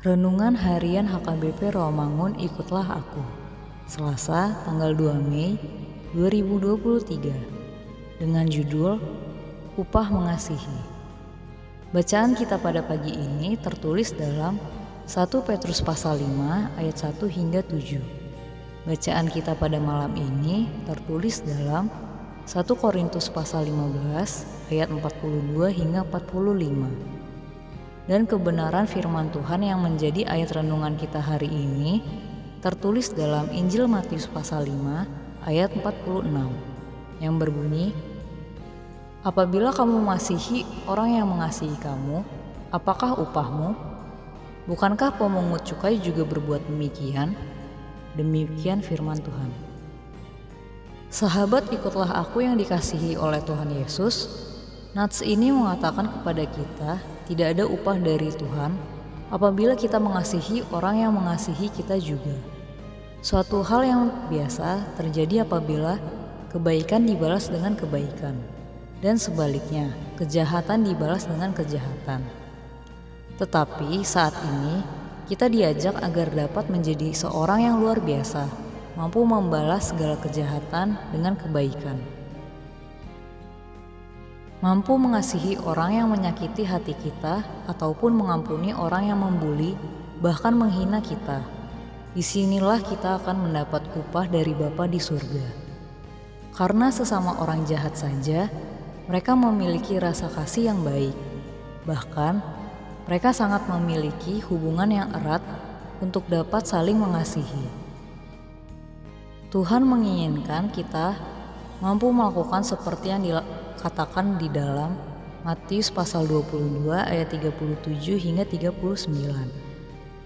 Renungan Harian HKBP Rawamangun Ikutlah Aku. Selasa tanggal 2 Mei 2023 Dengan judul Upah Mengasihi. Bacaan kita pada pagi ini tertulis dalam 1 Petrus pasal 5 ayat 1 hingga 7 Bacaan kita pada malam ini tertulis dalam 1 Korintus pasal 15 ayat 42 hingga 45 dan kebenaran firman Tuhan yang menjadi ayat renungan kita hari ini tertulis dalam Injil Matius pasal 5 ayat 46 yang berbunyi Apabila kamu mengasihi orang yang mengasihi kamu, apakah upahmu? Bukankah pemungut cukai juga berbuat demikian? Demikian firman Tuhan. Sahabat ikutlah aku yang dikasihi oleh Tuhan Yesus Nats ini mengatakan kepada kita tidak ada upah dari Tuhan apabila kita mengasihi orang yang mengasihi kita juga. Suatu hal yang biasa terjadi apabila kebaikan dibalas dengan kebaikan dan sebaliknya kejahatan dibalas dengan kejahatan. Tetapi saat ini kita diajak agar dapat menjadi seorang yang luar biasa, mampu membalas segala kejahatan dengan kebaikan mampu mengasihi orang yang menyakiti hati kita ataupun mengampuni orang yang membuli, bahkan menghina kita. Di sinilah kita akan mendapat upah dari Bapa di surga. Karena sesama orang jahat saja, mereka memiliki rasa kasih yang baik. Bahkan, mereka sangat memiliki hubungan yang erat untuk dapat saling mengasihi. Tuhan menginginkan kita mampu melakukan seperti yang dikatakan di dalam Matius pasal 22 ayat 37 hingga 39.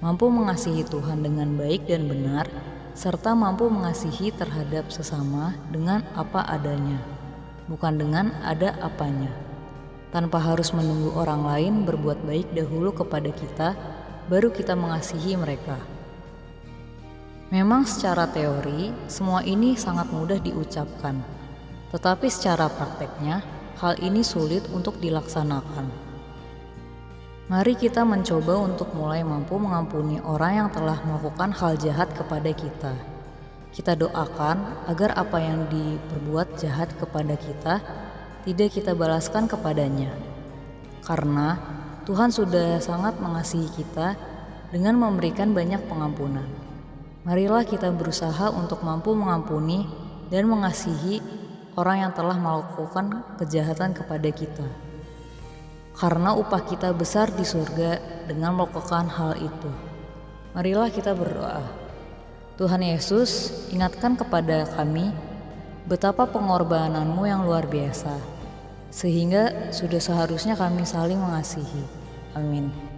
Mampu mengasihi Tuhan dengan baik dan benar serta mampu mengasihi terhadap sesama dengan apa adanya, bukan dengan ada apanya. Tanpa harus menunggu orang lain berbuat baik dahulu kepada kita, baru kita mengasihi mereka. Memang secara teori, semua ini sangat mudah diucapkan, tetapi secara prakteknya, hal ini sulit untuk dilaksanakan. Mari kita mencoba untuk mulai mampu mengampuni orang yang telah melakukan hal jahat kepada kita. Kita doakan agar apa yang diperbuat jahat kepada kita tidak kita balaskan kepadanya. Karena Tuhan sudah sangat mengasihi kita dengan memberikan banyak pengampunan. Marilah kita berusaha untuk mampu mengampuni dan mengasihi orang yang telah melakukan kejahatan kepada kita. Karena upah kita besar di surga dengan melakukan hal itu. Marilah kita berdoa. Tuhan Yesus, ingatkan kepada kami betapa pengorbananmu yang luar biasa, sehingga sudah seharusnya kami saling mengasihi. Amin.